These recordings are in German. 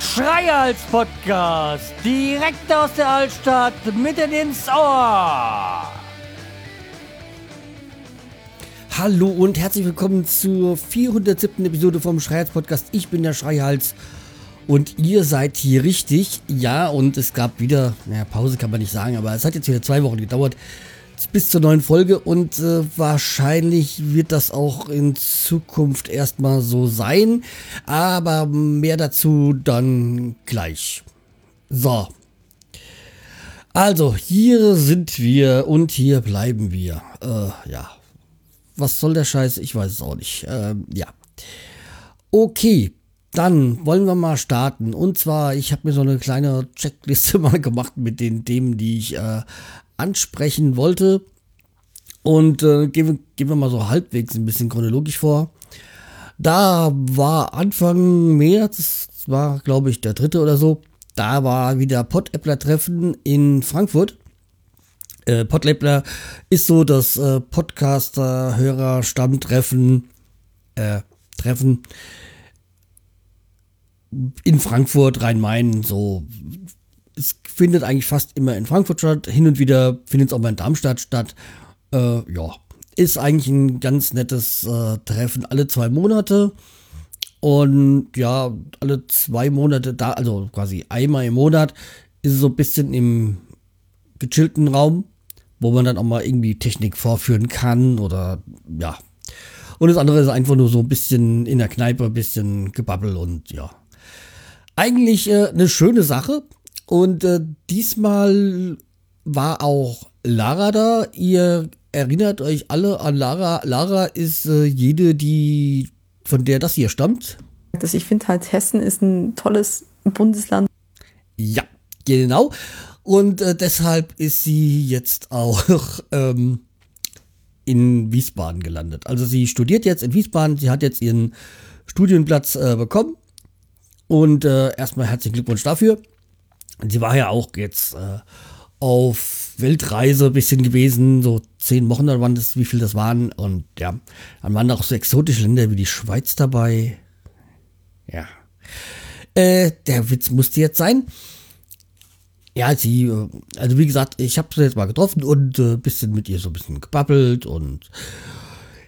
Schreihals Podcast, direkt aus der Altstadt, mitten ins Ohr. Hallo und herzlich willkommen zur 407. Episode vom Schreihals Podcast. Ich bin der Schreihals und ihr seid hier richtig. Ja, und es gab wieder, naja, Pause kann man nicht sagen, aber es hat jetzt wieder zwei Wochen gedauert bis zur neuen Folge und äh, wahrscheinlich wird das auch in Zukunft erstmal so sein, aber mehr dazu dann gleich. So. Also, hier sind wir und hier bleiben wir. Äh, ja. Was soll der Scheiß? Ich weiß es auch nicht. Äh, ja. Okay, dann wollen wir mal starten. Und zwar, ich habe mir so eine kleine Checkliste mal gemacht mit den Themen, die ich äh, ansprechen wollte. Und äh, gehen, gehen wir mal so halbwegs ein bisschen chronologisch vor. Da war Anfang März, das war glaube ich der dritte oder so, da war wieder Pod-Appler-Treffen in Frankfurt. Äh, Podläppler ist so das äh, Podcaster-Hörer-Stammtreffen äh, Treffen in Frankfurt, Rhein-Main, so es findet eigentlich fast immer in Frankfurt statt. Hin und wieder findet es auch mal in Darmstadt statt. Äh, ja, ist eigentlich ein ganz nettes äh, Treffen alle zwei Monate. Und ja, alle zwei Monate da, also quasi einmal im Monat, ist es so ein bisschen im gechillten Raum, wo man dann auch mal irgendwie Technik vorführen kann oder ja. Und das andere ist einfach nur so ein bisschen in der Kneipe, ein bisschen gebabbel und ja. Eigentlich äh, eine schöne Sache. Und äh, diesmal war auch Lara da. Ihr erinnert euch alle an Lara. Lara ist äh, jede, die von der das hier stammt. ich finde halt, Hessen ist ein tolles Bundesland. Ja, genau. Und äh, deshalb ist sie jetzt auch ähm, in Wiesbaden gelandet. Also sie studiert jetzt in Wiesbaden. Sie hat jetzt ihren Studienplatz äh, bekommen. Und äh, erstmal herzlichen Glückwunsch dafür. Sie war ja auch jetzt äh, auf Weltreise ein bisschen gewesen, so zehn Wochen, dann waren das, wie viel das waren. Und ja, dann waren auch so exotische Länder wie die Schweiz dabei. Ja. Äh, der Witz musste jetzt sein. Ja, sie, äh, also wie gesagt, ich habe sie jetzt mal getroffen und ein äh, bisschen mit ihr so ein bisschen gebabbelt und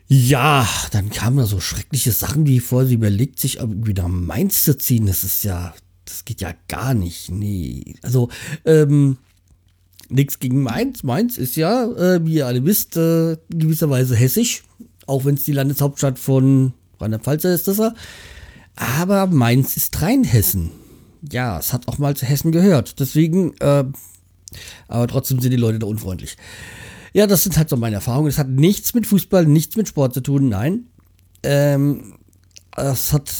ja, dann kamen da so schreckliche Sachen wie vor, sie überlegt sich nach Mainz zu ziehen. Das ist ja, das geht ja gar nicht. Nee. Also, ähm, nichts gegen Mainz. Mainz ist ja, äh, wie ihr alle wisst, äh, gewisserweise hessisch. Auch wenn es die Landeshauptstadt von Rheinland-Pfalz ist, das er. Aber Mainz ist Rheinhessen. Ja, es hat auch mal zu Hessen gehört. Deswegen, äh, aber trotzdem sind die Leute da unfreundlich. Ja, das sind halt so meine Erfahrungen. Es hat nichts mit Fußball, nichts mit Sport zu tun, nein. Ähm, es hat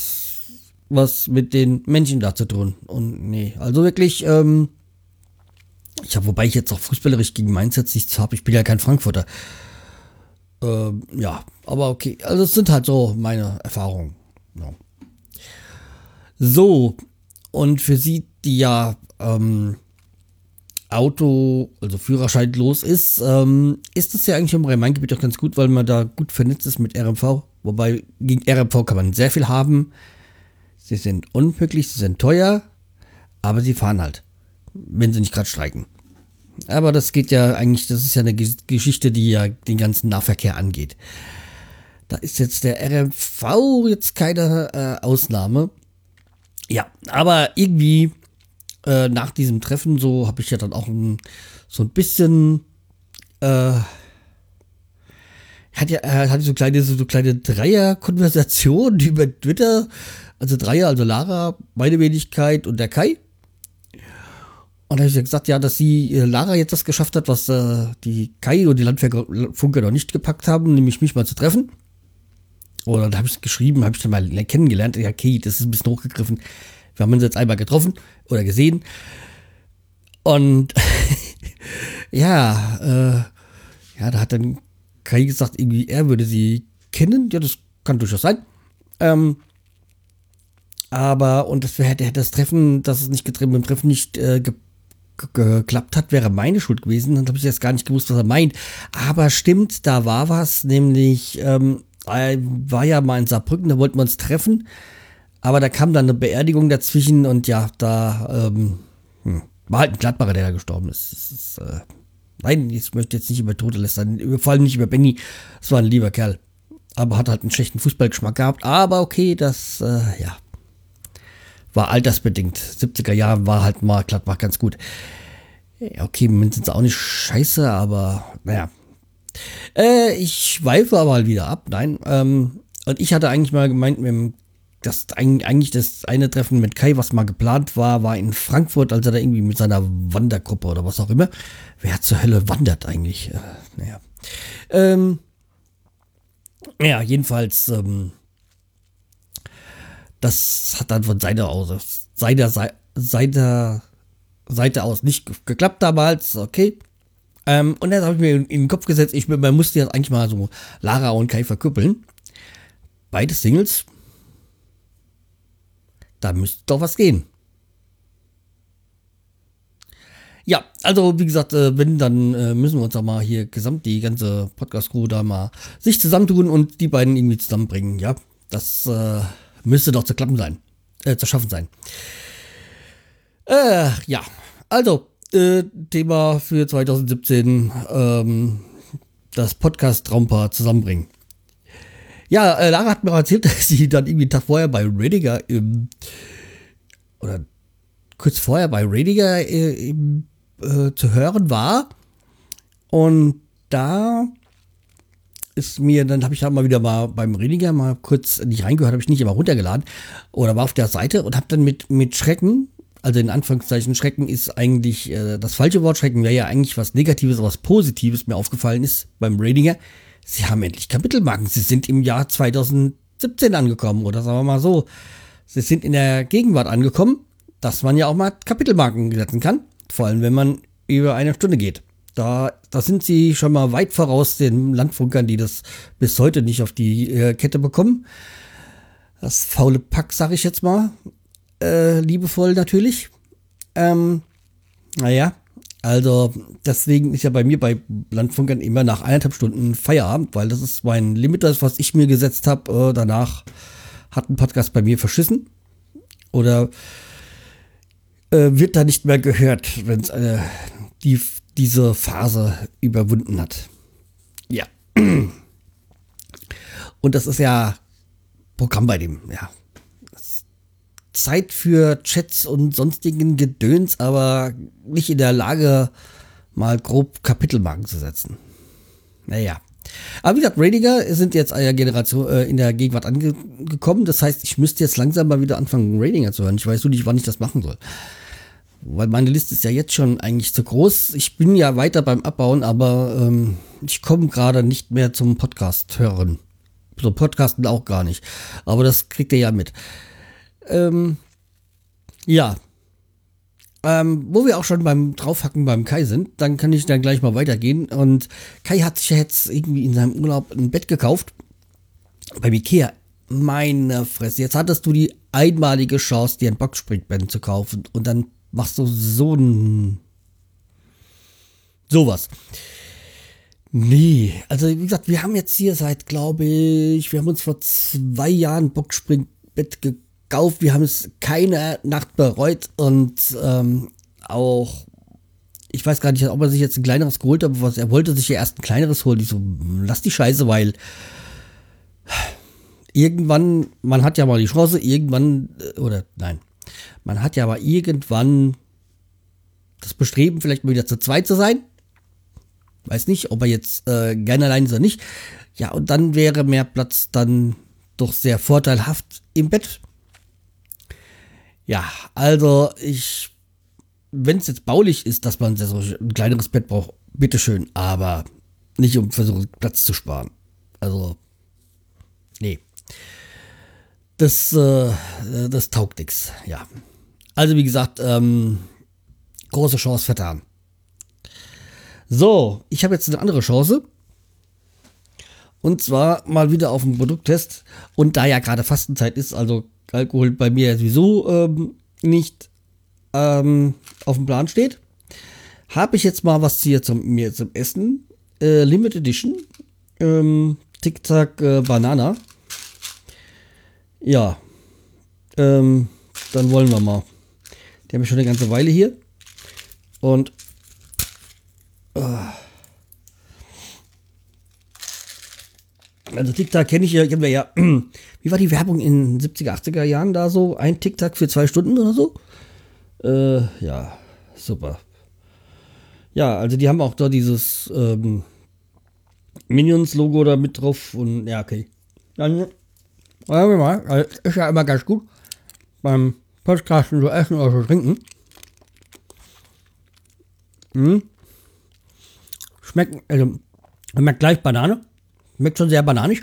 was mit den Menschen da zu tun. Und nee, also wirklich, ähm, ich habe, wobei ich jetzt auch fußballerisch gegen Mainz jetzt nichts habe, ich bin ja kein Frankfurter. Ähm, ja, aber okay, also es sind halt so meine Erfahrungen. Ja. So, und für sie, die ja ähm, Auto, also Führerschein los ist, ähm, ist das ja eigentlich im Rhein-Main-Gebiet auch ganz gut, weil man da gut vernetzt ist mit RMV. Wobei gegen RMV kann man sehr viel haben. Sie sind unmöglich, sie sind teuer, aber sie fahren halt, wenn sie nicht gerade streiken. Aber das geht ja eigentlich, das ist ja eine Geschichte, die ja den ganzen Nahverkehr angeht. Da ist jetzt der RMV jetzt keine äh, Ausnahme. Ja, aber irgendwie äh, nach diesem Treffen so habe ich ja dann auch ein, so ein bisschen äh, äh, hatte so kleine so kleine Dreier-Konversationen über Twitter also Dreier, also Lara, meine Wenigkeit und der Kai. Und da habe ich gesagt, ja, dass sie äh, Lara jetzt das geschafft hat, was äh, die Kai und die Landfunker noch nicht gepackt haben, nämlich mich mal zu treffen. Oder da habe ich geschrieben, habe ich dann mal kennengelernt. Ja, okay, das ist ein bisschen hochgegriffen. Wir haben uns jetzt einmal getroffen oder gesehen. Und ja, äh, ja, da hat dann Kai gesagt, irgendwie er würde sie kennen. Ja, das kann durchaus sein. Ähm, aber, und das hätte das Treffen, das ist nicht getrennt, mit dem Treffen nicht äh, geklappt hat, wäre meine Schuld gewesen. Dann habe ich jetzt gar nicht gewusst, was er meint. Aber stimmt, da war was, nämlich ähm, war ja mal in Saarbrücken, da wollten wir uns treffen. Aber da kam dann eine Beerdigung dazwischen und ja, da ähm, hm, war halt ein Gladbacher, der da gestorben ist. ist äh, nein, ich möchte jetzt nicht über Tote lästern, vor allem nicht über Benny. Das war ein lieber Kerl. Aber hat halt einen schlechten Fußballgeschmack gehabt. Aber okay, das, äh, ja, war altersbedingt. 70er Jahre war halt mal Gladbach ganz gut. Ja, okay, sind sie auch nicht scheiße, aber naja. Äh, ich schweife aber mal wieder ab. Nein, ähm, und ich hatte eigentlich mal gemeint, mit dem, das eigentlich das eine Treffen mit Kai, was mal geplant war, war in Frankfurt, als er da irgendwie mit seiner Wandergruppe oder was auch immer. Wer zur Hölle wandert eigentlich? Äh, naja. Ähm, ja, jedenfalls, ähm, das hat dann von seiner aus, seiner, seiner Seite aus nicht geklappt damals, okay. Ähm, und dann habe ich mir in, den Kopf gesetzt, ich, man musste jetzt eigentlich mal so Lara und Kai verküppeln. Beide Singles. Da müsste doch was gehen. Ja, also wie gesagt, äh, wenn, dann äh, müssen wir uns auch mal hier gesamt die ganze Podcast-Crew da mal sich zusammentun und die beiden irgendwie zusammenbringen. Ja, das äh, müsste doch zu klappen sein, äh, zu schaffen sein. Äh, ja, also äh, Thema für 2017, ähm, das Podcast Traumpaar zusammenbringen. Ja, äh, Lara hat mir erzählt, dass sie dann irgendwie einen Tag vorher bei Rediger im, oder kurz vorher bei Rediger äh, im, äh, zu hören war. Und da ist mir, dann habe ich da mal wieder mal beim Rediger mal kurz nicht reingehört, habe ich nicht immer runtergeladen oder war auf der Seite und habe dann mit, mit Schrecken, also in Anführungszeichen Schrecken ist eigentlich äh, das falsche Wort, Schrecken wäre ja eigentlich was Negatives, was Positives mir aufgefallen ist beim Rediger. Sie haben endlich Kapitelmarken. Sie sind im Jahr 2017 angekommen oder sagen wir mal so. Sie sind in der Gegenwart angekommen, dass man ja auch mal Kapitelmarken setzen kann. Vor allem, wenn man über eine Stunde geht. Da, da sind sie schon mal weit voraus den Landfunkern, die das bis heute nicht auf die äh, Kette bekommen. Das faule Pack, sag ich jetzt mal. Äh, liebevoll natürlich. Ähm, naja, also deswegen ist ja bei mir bei Landfunkern immer nach eineinhalb Stunden Feierabend, weil das ist mein Limit, das was ich mir gesetzt habe. Äh, danach hat ein Podcast bei mir verschissen. Oder äh, wird da nicht mehr gehört, wenn es äh, die diese Phase überwunden hat. Ja. Und das ist ja Programm bei dem, ja. Zeit für Chats und sonstigen Gedöns, aber nicht in der Lage, mal grob Kapitelmarken zu setzen. Naja. Aber wie gesagt, Radiger sind jetzt einer Generation äh, in der Gegenwart angekommen. Das heißt, ich müsste jetzt langsam mal wieder anfangen, Radinger zu hören. Ich weiß nur nicht, wann ich das machen soll weil meine Liste ist ja jetzt schon eigentlich zu groß. Ich bin ja weiter beim Abbauen, aber ähm, ich komme gerade nicht mehr zum Podcast hören. So Podcasten auch gar nicht. Aber das kriegt ihr ja mit. Ähm, ja. Ähm, wo wir auch schon beim Draufhacken beim Kai sind, dann kann ich dann gleich mal weitergehen. Und Kai hat sich jetzt irgendwie in seinem Urlaub ein Bett gekauft. Beim Ikea. Meine Fresse. Jetzt hattest du die einmalige Chance, dir ein Boxspringbett zu kaufen. Und dann machst du so ein. sowas. Nee, also wie gesagt, wir haben jetzt hier seit, glaube ich, wir haben uns vor zwei Jahren Boxspringbett gekauft. Wir haben es keine Nacht bereut und ähm, auch, ich weiß gar nicht, ob er sich jetzt ein kleineres geholt hat, aber was, er wollte sich ja erst ein kleineres holen. Ich so, lass die Scheiße, weil irgendwann, man hat ja mal die Chance, irgendwann, äh, oder nein, man hat ja aber irgendwann das Bestreben, vielleicht mal wieder zu zweit zu sein. Weiß nicht, ob er jetzt äh, gerne allein ist oder nicht. Ja, und dann wäre mehr Platz dann doch sehr vorteilhaft im Bett. Ja, also ich, wenn es jetzt baulich ist, dass man so ein kleineres Bett braucht, bitteschön, aber nicht um versuchen, Platz zu sparen. Also, nee. Das, äh, das taugt nix, ja. Also wie gesagt, ähm, große Chance vertan. So, ich habe jetzt eine andere Chance. Und zwar mal wieder auf dem Produkttest. Und da ja gerade Fastenzeit ist, also Alkohol bei mir sowieso ähm, nicht ähm, auf dem Plan steht, habe ich jetzt mal was hier zum, mir zum Essen. Äh, Limited Edition. Ähm, Tic-Tac äh, Banana. Ja. Ähm, dann wollen wir mal. Die haben wir schon eine ganze Weile hier. Und. Äh, also Tic-Tac kenne ich ja, kennen wir ja. Wie war die Werbung in 70er, 80er Jahren da so? Ein Tic-Tac für zwei Stunden oder so? Äh, ja, super. Ja, also die haben auch da dieses ähm, Minions-Logo da mit drauf und ja, okay. Dann wollen wir mal, also ist ja immer ganz gut beim Podcasten so essen oder so trinken. Hm. Schmeckt, also, schmeckt gleich Banane. Schmeckt schon sehr bananisch.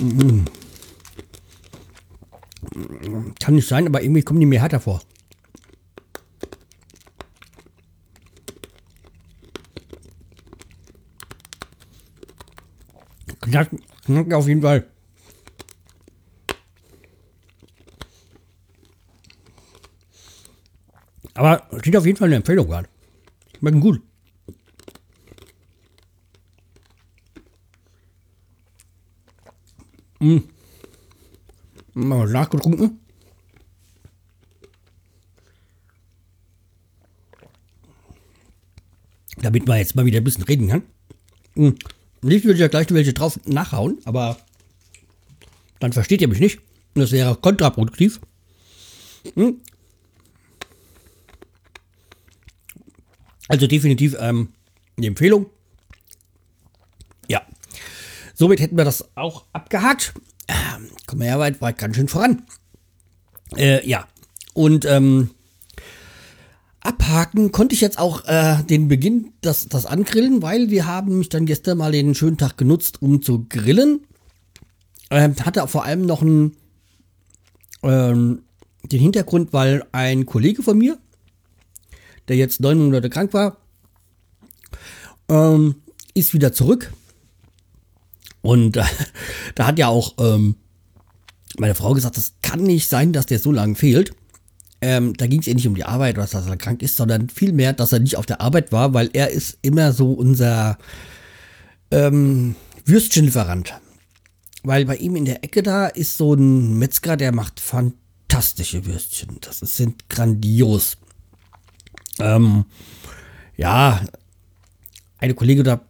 Mm. Kann nicht sein, aber irgendwie kommen die mir härter vor. Knack, knack auf jeden Fall. Aber steht auf jeden Fall eine Empfehlung gerade. Schmecken gut. Mm. Mal nachgetrunken. Damit man jetzt mal wieder ein bisschen reden kann. Hm. Nicht würde ich ja gleich welche drauf nachhauen, aber dann versteht ihr mich nicht. Das wäre kontraproduktiv. Hm. Also definitiv ähm, eine Empfehlung. Ja. Somit hätten wir das auch abgehakt. Ähm, kommen wir ja weit, weit ganz schön voran. Äh, ja. Und ähm, abhaken konnte ich jetzt auch äh, den Beginn, das, das Angrillen, weil wir haben mich dann gestern mal den schönen Tag genutzt, um zu grillen. Ähm, hatte vor allem noch einen, ähm, den Hintergrund, weil ein Kollege von mir, der jetzt neun Monate krank war, ähm, ist wieder zurück. Und äh, da hat ja auch ähm, meine Frau gesagt, das kann nicht sein, dass der so lange fehlt. Ähm, da ging es ihr nicht um die Arbeit, was dass er krank ist, sondern vielmehr, dass er nicht auf der Arbeit war, weil er ist immer so unser ähm, Würstchenlieferant. Weil bei ihm in der Ecke da ist so ein Metzger, der macht fantastische Würstchen. Das sind grandios. Ähm, ja, eine Kollegin da,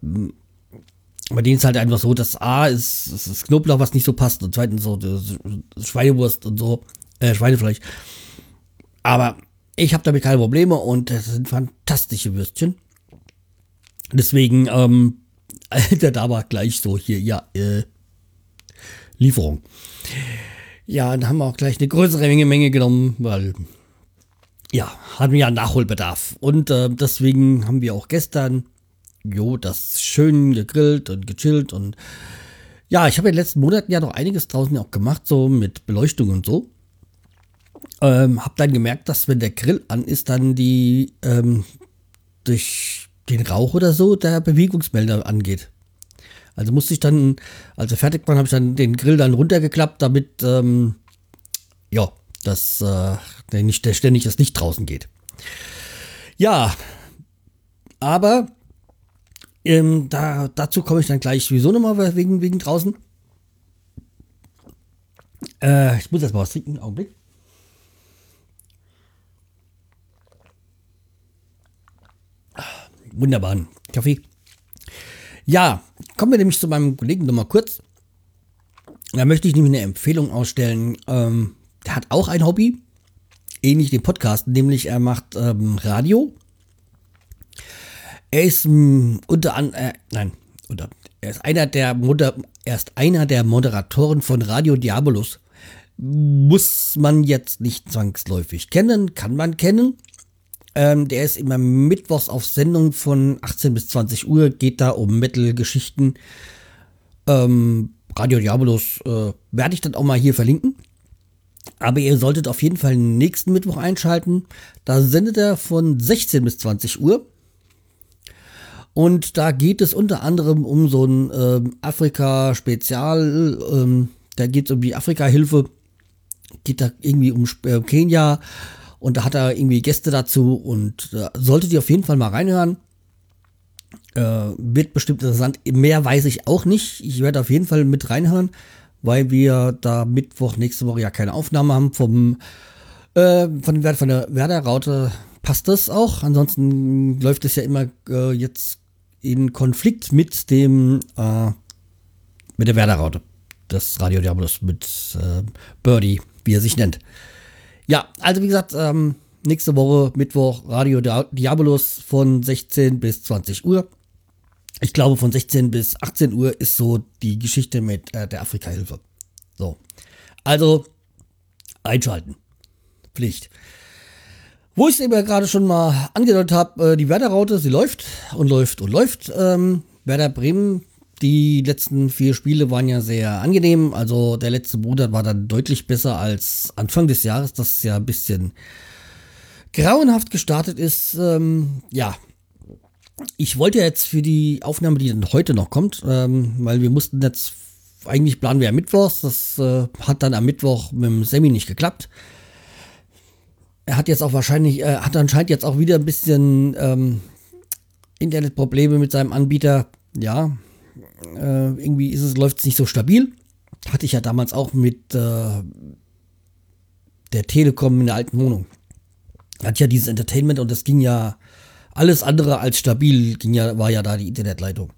bei denen ist halt einfach so, dass A ist, ist das Knoblauch, was nicht so passt und zweitens so Schweinewurst und so, äh, Schweinefleisch. Aber ich habe damit keine Probleme und das sind fantastische Würstchen. Deswegen, ähm, Alter, da war gleich so hier, ja, äh, Lieferung. Ja, dann haben wir auch gleich eine größere Menge, Menge genommen, weil, ja, wir ja Nachholbedarf. Und äh, deswegen haben wir auch gestern, jo, das schön gegrillt und gechillt und ja, ich habe in den letzten Monaten ja noch einiges draußen auch gemacht, so mit Beleuchtung und so. Ähm, hab dann gemerkt, dass wenn der Grill an ist, dann die ähm, durch den Rauch oder so der Bewegungsmelder angeht. Also musste ich dann, als er fertig war, habe ich dann den Grill dann runtergeklappt, damit ähm, ja, dass äh, der nicht der ständig das Licht draußen geht. Ja, aber ähm, da, dazu komme ich dann gleich sowieso nochmal wegen, wegen draußen. Äh, ich muss erst mal was trinken, Augenblick. wunderbaren Kaffee. Ja, kommen wir nämlich zu meinem Kollegen nochmal kurz. Da möchte ich nämlich eine Empfehlung ausstellen. Ähm, der hat auch ein Hobby, ähnlich dem Podcast, nämlich er macht ähm, Radio. Er ist ähm, unter anderem, äh, nein, unter, er ist einer der Moder er ist einer der Moderatoren von Radio Diabolus. Muss man jetzt nicht zwangsläufig kennen, kann man kennen. Ähm, der ist immer mittwochs auf Sendung von 18 bis 20 Uhr, geht da um Metal-Geschichten. Ähm, Radio Diabolos äh, werde ich dann auch mal hier verlinken. Aber ihr solltet auf jeden Fall nächsten Mittwoch einschalten. Da sendet er von 16 bis 20 Uhr. Und da geht es unter anderem um so ein ähm, Afrika-Spezial. Ähm, da geht es um die Afrika-Hilfe. Geht da irgendwie um äh, Kenia und da hat er irgendwie Gäste dazu und äh, solltet ihr auf jeden Fall mal reinhören. Äh, wird bestimmt interessant. Mehr weiß ich auch nicht. Ich werde auf jeden Fall mit reinhören, weil wir da Mittwoch nächste Woche ja keine Aufnahme haben vom äh, von, von der Werder-Raute passt das auch. Ansonsten läuft es ja immer äh, jetzt in Konflikt mit dem äh, mit der Werder-Raute. Das Radio Diabolus mit äh, Birdie, wie er sich nennt. Ja, also wie gesagt, ähm, nächste Woche Mittwoch Radio Diabolus von 16 bis 20 Uhr. Ich glaube, von 16 bis 18 Uhr ist so die Geschichte mit äh, der Afrika-Hilfe. So. Also einschalten. Pflicht. Wo ich es eben gerade schon mal angedeutet habe, äh, die Werder-Raute, sie läuft und läuft und läuft. Ähm, Werder Bremen, die letzten vier Spiele waren ja sehr angenehm. Also der letzte Monat war dann deutlich besser als Anfang des Jahres, das ja ein bisschen grauenhaft gestartet ist. Ähm, ja, ich wollte jetzt für die Aufnahme, die dann heute noch kommt, ähm, weil wir mussten jetzt, eigentlich planen wir ja Mittwochs, das äh, hat dann am Mittwoch mit dem Semi nicht geklappt er hat jetzt auch wahrscheinlich, äh, hat anscheinend jetzt auch wieder ein bisschen ähm, Internetprobleme mit seinem Anbieter. Ja, äh, irgendwie ist es, läuft es nicht so stabil. Hatte ich ja damals auch mit äh, der Telekom in der alten Wohnung. Hat ja dieses Entertainment und das ging ja alles andere als stabil, ging ja, war ja da die Internetleitung.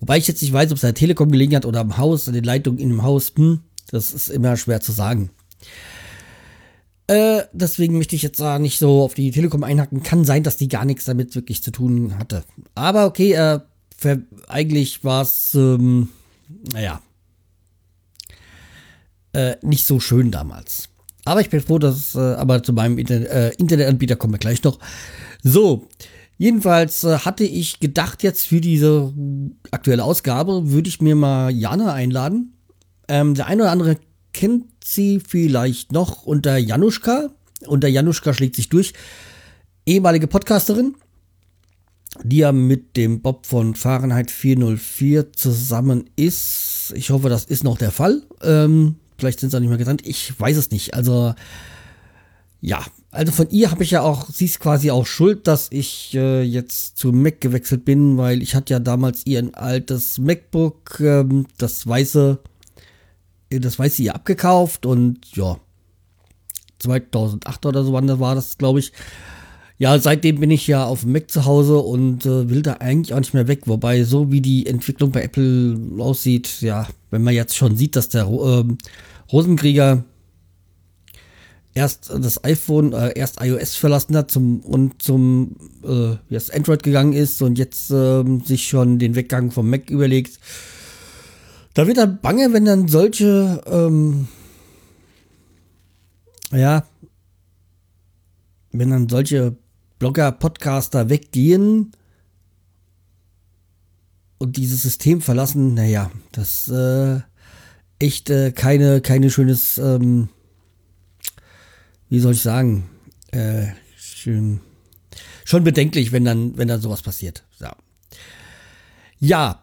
Wobei ich jetzt nicht weiß, ob es an der Telekom gelegen hat oder am Haus, an den Leitungen in dem Haus, hm, das ist immer schwer zu sagen. Äh, deswegen möchte ich jetzt da nicht so auf die Telekom einhacken. Kann sein, dass die gar nichts damit wirklich zu tun hatte. Aber okay, äh, für, eigentlich war es, ähm, naja, äh, nicht so schön damals. Aber ich bin froh, dass, äh, aber zu meinem Internet, äh, Internetanbieter kommen wir gleich noch. So, jedenfalls äh, hatte ich gedacht, jetzt für diese aktuelle Ausgabe würde ich mir mal Jana einladen. Ähm, der eine oder andere kennt sie vielleicht noch unter Januszka. Unter Januszka schlägt sich durch. Ehemalige Podcasterin, die ja mit dem Bob von Fahrenheit 404 zusammen ist. Ich hoffe, das ist noch der Fall. Ähm, vielleicht sind sie auch nicht mehr getrennt. Ich weiß es nicht. Also, ja. Also von ihr habe ich ja auch, sie ist quasi auch schuld, dass ich äh, jetzt zu Mac gewechselt bin, weil ich hatte ja damals ihr ein altes MacBook, ähm, das weiße das weiß sie ihr abgekauft und ja, 2008 oder so wann war das, glaube ich. Ja, seitdem bin ich ja auf dem Mac zu Hause und äh, will da eigentlich auch nicht mehr weg. Wobei, so wie die Entwicklung bei Apple aussieht, ja, wenn man jetzt schon sieht, dass der äh, Rosenkrieger erst das iPhone, äh, erst iOS verlassen hat zum, und zum äh, jetzt Android gegangen ist und jetzt äh, sich schon den Weggang vom Mac überlegt, da wird dann bange, wenn dann solche, ähm, ja, wenn dann solche Blogger, Podcaster weggehen und dieses System verlassen, naja, das äh, echt äh, keine, keine schönes, ähm, wie soll ich sagen, äh, schön, schon bedenklich, wenn dann, wenn dann sowas passiert. Ja, ja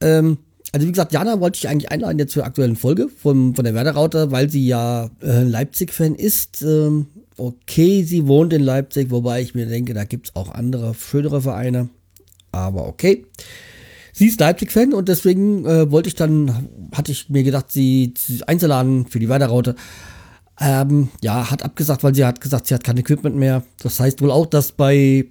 ähm, also wie gesagt, Jana wollte ich eigentlich einladen jetzt zur aktuellen Folge von, von der Werder-Raute, weil sie ja äh, Leipzig-Fan ist. Ähm, okay, sie wohnt in Leipzig, wobei ich mir denke, da gibt es auch andere, schönere Vereine. Aber okay. Sie ist Leipzig-Fan und deswegen äh, wollte ich dann, hatte ich mir gedacht, sie, einzuladen für die Werder-Raute. Ähm, ja, hat abgesagt, weil sie hat gesagt, sie hat kein Equipment mehr. Das heißt wohl auch, dass bei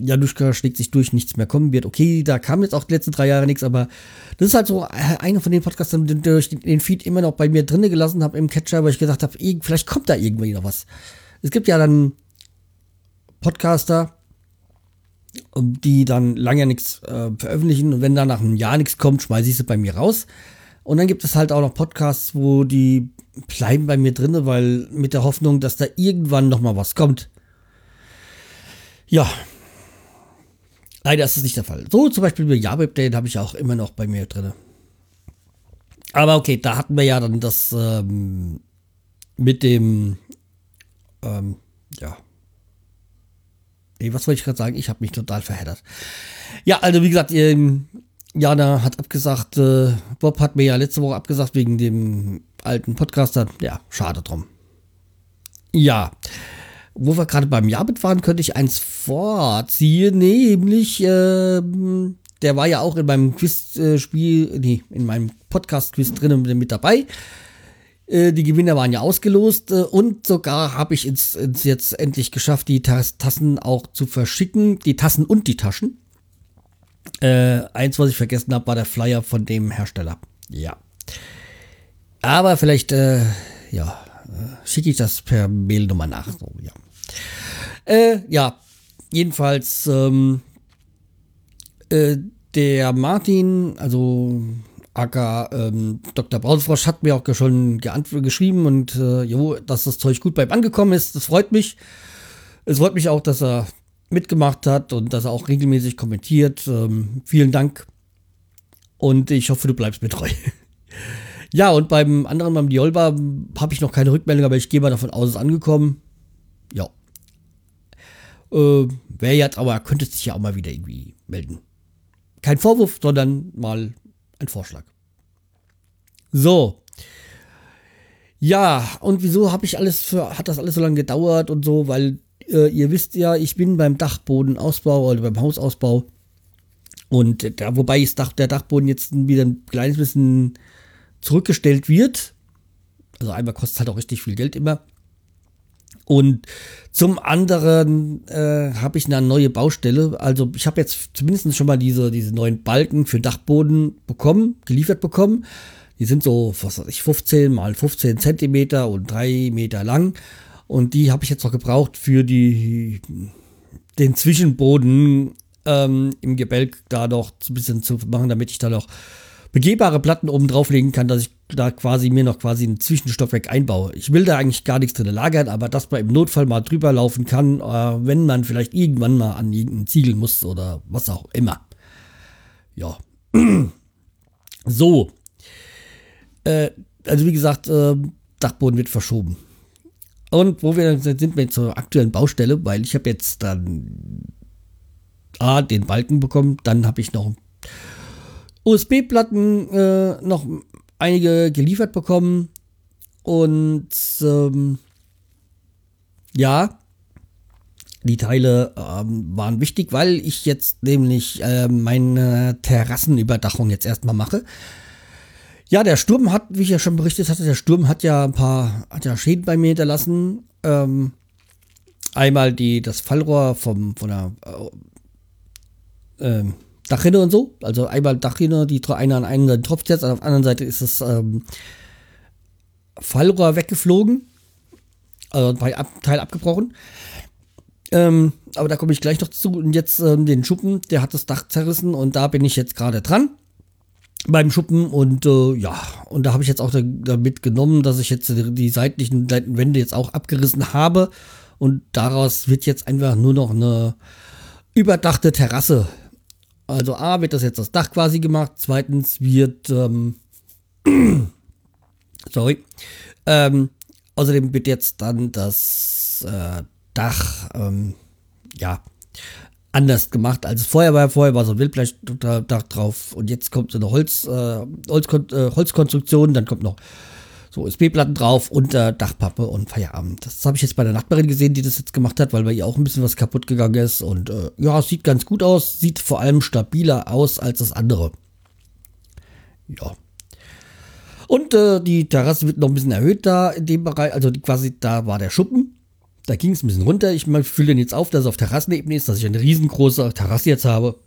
Januszka schlägt sich durch, nichts mehr kommen wird. Okay, da kam jetzt auch die letzten drei Jahre nichts, aber das ist halt so einer von den Podcasts, den ich den Feed immer noch bei mir drinne gelassen habe im Catcher, weil ich gedacht habe, vielleicht kommt da irgendwie noch was. Es gibt ja dann Podcaster, die dann lange nichts äh, veröffentlichen und wenn da nach einem Jahr nichts kommt, schmeiße ich sie bei mir raus. Und dann gibt es halt auch noch Podcasts, wo die bleiben bei mir drinne, weil mit der Hoffnung, dass da irgendwann noch mal was kommt. Ja, Leider ist das nicht der Fall. So zum Beispiel bei Jabib, den habe ich auch immer noch bei mir drin. Aber okay, da hatten wir ja dann das ähm, mit dem, ähm, ja. Nee, was wollte ich gerade sagen? Ich habe mich total verheddert. Ja, also wie gesagt, ähm, Jana hat abgesagt, äh, Bob hat mir ja letzte Woche abgesagt wegen dem alten Podcaster. Ja, schade drum. Ja. Wo wir gerade beim Jabit waren, könnte ich eins vorziehen, nämlich, ähm, der war ja auch in meinem Quizspiel, nee, in meinem Podcast-Quiz drinnen mit dabei. Äh, die Gewinner waren ja ausgelost äh, und sogar habe ich es jetzt endlich geschafft, die Tassen auch zu verschicken. Die Tassen und die Taschen. Äh, eins, was ich vergessen habe, war der Flyer von dem Hersteller. Ja. Aber vielleicht, äh, ja, äh, schicke ich das per Mail nochmal nach. So, ja. Äh, ja, jedenfalls, ähm, äh, der Martin, also Aka ähm, Dr. Brausfrosch hat mir auch schon geschrieben und äh, jo, dass das Zeug gut beim angekommen ist. Das freut mich. Es freut mich auch, dass er mitgemacht hat und dass er auch regelmäßig kommentiert. Ähm, vielen Dank. Und ich hoffe, du bleibst mir treu. ja, und beim anderen, beim Diolba, habe ich noch keine Rückmeldung, aber ich gehe mal davon aus, es ist angekommen. Ja. Äh, Wer jetzt aber könnte sich ja auch mal wieder irgendwie melden. Kein Vorwurf, sondern mal ein Vorschlag. So. Ja, und wieso habe ich alles für, hat das alles so lange gedauert und so, weil äh, ihr wisst ja, ich bin beim Dachbodenausbau oder beim Hausausbau. Und da, wobei ist Dach, der Dachboden jetzt wieder ein kleines bisschen zurückgestellt wird. Also einmal kostet es halt auch richtig viel Geld immer. Und zum anderen äh, habe ich eine neue Baustelle. Also ich habe jetzt zumindest schon mal diese, diese neuen Balken für Dachboden bekommen, geliefert bekommen. Die sind so, was weiß ich, 15 mal 15 Zentimeter und 3 Meter lang. Und die habe ich jetzt noch gebraucht für die, den Zwischenboden ähm, im Gebälk da noch ein bisschen zu machen, damit ich da noch begehbare Platten oben drauflegen kann, dass ich da quasi mir noch quasi ein Zwischenstoffwerk einbaue. Ich will da eigentlich gar nichts drin lagern, aber dass man im Notfall mal drüber laufen kann, äh, wenn man vielleicht irgendwann mal an irgendeinen Ziegel muss oder was auch immer. Ja. so. Äh, also wie gesagt, äh, Dachboden wird verschoben. Und wo wir sind, sind wir zur aktuellen Baustelle, weil ich habe jetzt dann A, den Balken bekommen, dann habe ich noch USB-Platten äh, noch einige geliefert bekommen. Und ähm, ja, die Teile ähm, waren wichtig, weil ich jetzt nämlich äh, meine Terrassenüberdachung jetzt erstmal mache. Ja, der Sturm hat, wie ich ja schon berichtet hatte, der Sturm hat ja ein paar, hat ja Schäden bei mir hinterlassen. Ähm, einmal die, das Fallrohr vom, von der äh, ähm, Dachrinne und so. Also einmal Dachrinne, die eine an einer Seite tropft jetzt, auf der anderen Seite ist das ähm, Fallrohr weggeflogen. Also ein Teil abgebrochen. Ähm, aber da komme ich gleich noch zu. Und jetzt ähm, den Schuppen, der hat das Dach zerrissen und da bin ich jetzt gerade dran beim Schuppen und äh, ja, und da habe ich jetzt auch damit genommen, dass ich jetzt die seitlichen Wände jetzt auch abgerissen habe und daraus wird jetzt einfach nur noch eine überdachte Terrasse. Also A wird das jetzt das Dach quasi gemacht, zweitens wird, ähm, sorry, ähm, außerdem wird jetzt dann das äh, Dach, ähm, ja, anders gemacht als vorher war. Vorher war so ein Wildblechdach drauf und jetzt kommt so eine Holz, äh, Holzkon äh, Holzkonstruktion, dann kommt noch so USB-Platten drauf und äh, Dachpappe und Feierabend. Das habe ich jetzt bei der Nachbarin gesehen, die das jetzt gemacht hat, weil bei ihr auch ein bisschen was kaputt gegangen ist. Und äh, ja, sieht ganz gut aus, sieht vor allem stabiler aus als das andere. Ja. Und äh, die Terrasse wird noch ein bisschen erhöht da in dem Bereich. Also quasi da war der Schuppen. Da ging es ein bisschen runter. Ich fülle den jetzt auf, dass es auf Terrassenebene ist, dass ich eine riesengroße Terrasse jetzt habe.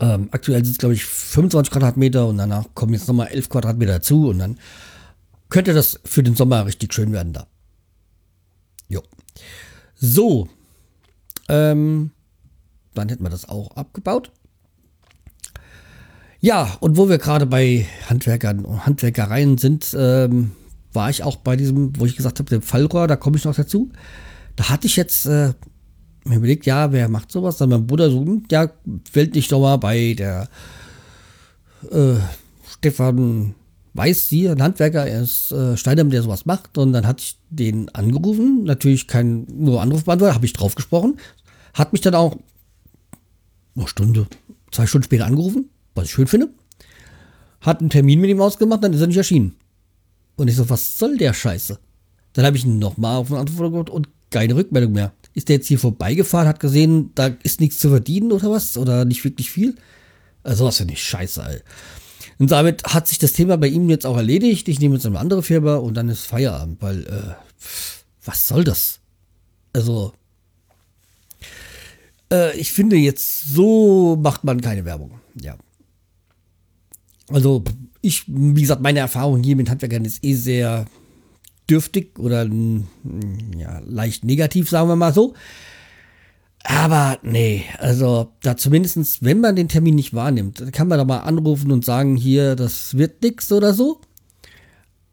Ähm, aktuell sind es, glaube ich, 25 Quadratmeter und danach kommen jetzt nochmal 11 Quadratmeter dazu und dann könnte das für den Sommer richtig schön werden da. Jo. So. Ähm, dann hätten wir das auch abgebaut. Ja, und wo wir gerade bei Handwerkern und Handwerkereien sind, ähm, war ich auch bei diesem, wo ich gesagt habe, dem Fallrohr, da komme ich noch dazu. Da hatte ich jetzt äh, mir überlegt, ja, wer macht sowas? Dann mein Bruder so, hm, ja, fällt nicht doch mal bei der äh, Stefan weiß sie, ein Handwerker, er ist äh, Steiner, der sowas macht. Und dann hatte ich den angerufen, natürlich kein nur Anrufbeantworter, habe ich drauf gesprochen. Hat mich dann auch eine Stunde, zwei Stunden später angerufen, was ich schön finde. Hat einen Termin mit ihm ausgemacht, dann ist er nicht erschienen. Und ich so, was soll der Scheiße? Dann habe ich ihn nochmal auf eine Antwort geguckt und keine Rückmeldung mehr. Ist der jetzt hier vorbeigefahren, hat gesehen, da ist nichts zu verdienen oder was? Oder nicht wirklich viel? Also was finde ich scheiße, ey. Und damit hat sich das Thema bei ihm jetzt auch erledigt. Ich nehme jetzt eine andere Firma und dann ist Feierabend, weil, äh, was soll das? Also, äh, ich finde jetzt, so macht man keine Werbung. Ja. Also, ich, wie gesagt, meine Erfahrung hier mit Handwerkern ist eh sehr dürftig oder ja, leicht negativ, sagen wir mal so. Aber nee, also da zumindestens, wenn man den Termin nicht wahrnimmt, kann man da mal anrufen und sagen, hier, das wird nix oder so.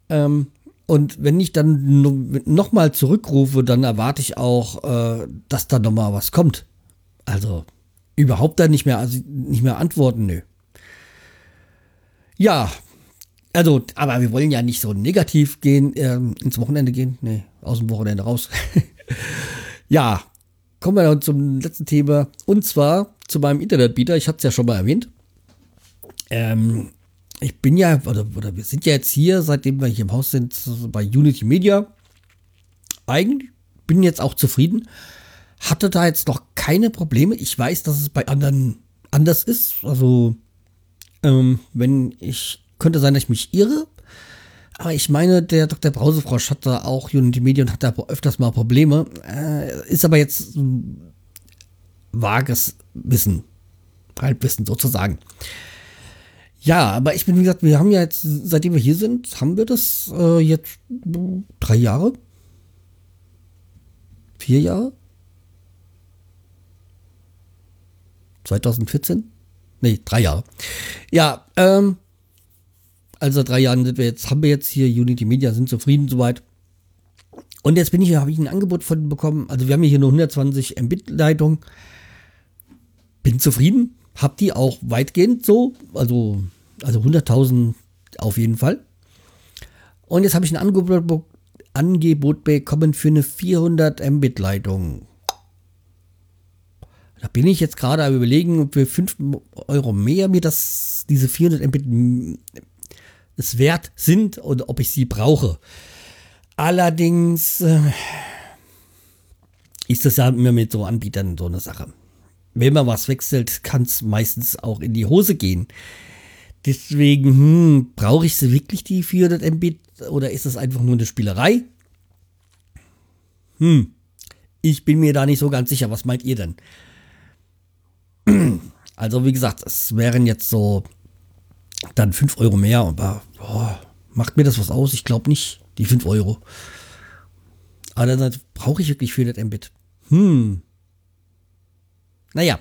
Ähm, und wenn ich dann nochmal zurückrufe, dann erwarte ich auch, äh, dass da nochmal was kommt. Also überhaupt dann nicht mehr, also nicht mehr antworten, nö. Ja, also, aber wir wollen ja nicht so negativ gehen, äh, ins Wochenende gehen. Nee, aus dem Wochenende raus. ja, kommen wir dann zum letzten Thema. Und zwar zu meinem Internetbieter. Ich hatte es ja schon mal erwähnt. Ähm, ich bin ja, oder, oder wir sind ja jetzt hier, seitdem wir hier im Haus sind, bei Unity Media. Eigentlich bin jetzt auch zufrieden. Hatte da jetzt noch keine Probleme. Ich weiß, dass es bei anderen anders ist. Also, ähm, wenn ich könnte sein, dass ich mich irre. Aber ich meine, der Dr. Brausefrosch hat da auch Unity Media und hat da öfters mal Probleme. Äh, ist aber jetzt vages Wissen. Halbwissen sozusagen. Ja, aber ich bin, wie gesagt, wir haben ja jetzt, seitdem wir hier sind, haben wir das äh, jetzt drei Jahre? Vier Jahre? 2014? Nee, drei Jahre. Ja, ähm, also drei Jahren sind wir jetzt, haben wir jetzt hier Unity Media, sind zufrieden soweit. Und jetzt bin ich habe ich ein Angebot von bekommen. Also wir haben hier nur 120 Mbit-Leitung. Bin zufrieden, hab die auch weitgehend so, also, also 100.000 auf jeden Fall. Und jetzt habe ich ein Angebot, Angebot bekommen für eine 400 Mbit-Leitung. Da bin ich jetzt gerade am überlegen, ob wir 5 Euro mehr mir das, diese 400 Mbit es wert sind oder ob ich sie brauche. Allerdings äh, ist das ja immer mit so Anbietern so eine Sache. Wenn man was wechselt, kann es meistens auch in die Hose gehen. Deswegen, hm, brauche ich sie wirklich die 400 Mbit oder ist das einfach nur eine Spielerei? Hm, ich bin mir da nicht so ganz sicher. Was meint ihr denn? Also, wie gesagt, es wären jetzt so dann 5 Euro mehr, aber boah, macht mir das was aus? Ich glaube nicht, die 5 Euro. Dann brauche ich wirklich 400 Mbit. Hm. Naja.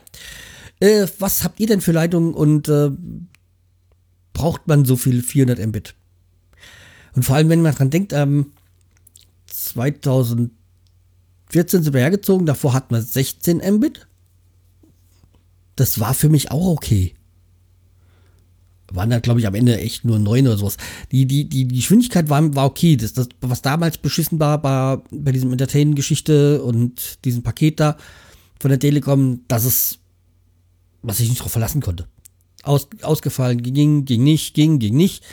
Äh, was habt ihr denn für Leitungen und äh, braucht man so viel 400 Mbit? Und vor allem, wenn man dran denkt, ähm, 2014 sind wir hergezogen, davor hatten wir 16 Mbit. Das war für mich auch okay waren da, glaube ich, am Ende echt nur neun oder sowas. Die, die, die, die Geschwindigkeit war, war okay. Das, das, was damals beschissen war, war bei diesem Entertainment-Geschichte und diesem Paket da von der Telekom, dass es, was ich nicht drauf verlassen konnte. Aus, ausgefallen, ging, ging nicht, ging, ging nicht.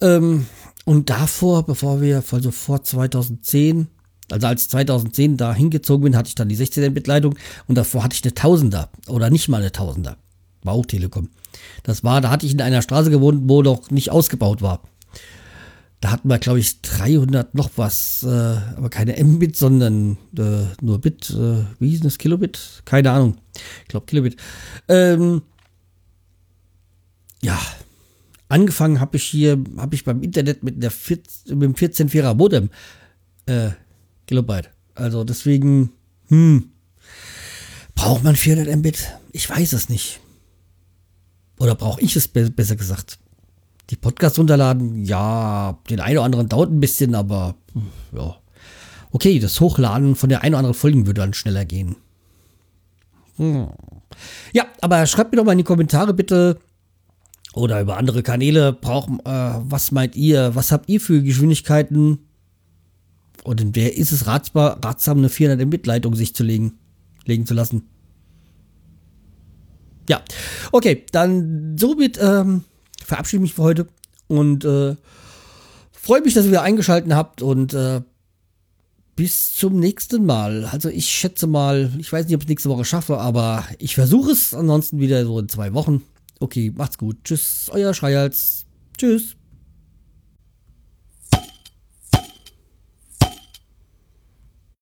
Ähm, und davor, bevor wir, also vor 2010, also als 2010 da hingezogen bin, hatte ich dann die 16-Bit-Leitung und davor hatte ich eine Tausender oder nicht mal eine Tausender. War auch Telekom. Das war, da hatte ich in einer Straße gewohnt, wo noch nicht ausgebaut war. Da hatten wir, glaube ich, 300 noch was, äh, aber keine Mbit, sondern äh, nur Bit. Äh, wie hieß das? Kilobit? Keine Ahnung. Ich glaube Kilobit. Ähm, ja, angefangen habe ich hier, habe ich beim Internet mit, der 14, mit dem 14-4er Modem. Äh, Kilobyte. Also deswegen, hm, braucht man 400 Mbit? Ich weiß es nicht. Oder brauche ich es besser gesagt? Die Podcasts runterladen, ja, den einen oder anderen dauert ein bisschen, aber ja. Okay, das Hochladen von der einen oder anderen Folge würde dann schneller gehen. Hm. Ja, aber schreibt mir doch mal in die Kommentare bitte oder über andere Kanäle, brauchen, äh, was meint ihr, was habt ihr für Geschwindigkeiten? Und in wer ist es ratsbar, ratsam eine 400 Mbit-Leitung sich zu legen, legen zu lassen? Ja, okay, dann somit ähm, verabschiede ich mich für heute und äh, freue mich, dass ihr wieder eingeschaltet habt und äh, bis zum nächsten Mal. Also ich schätze mal, ich weiß nicht, ob ich es nächste Woche schaffe, aber ich versuche es. Ansonsten wieder so in zwei Wochen. Okay, macht's gut. Tschüss, euer Schreihals. Tschüss.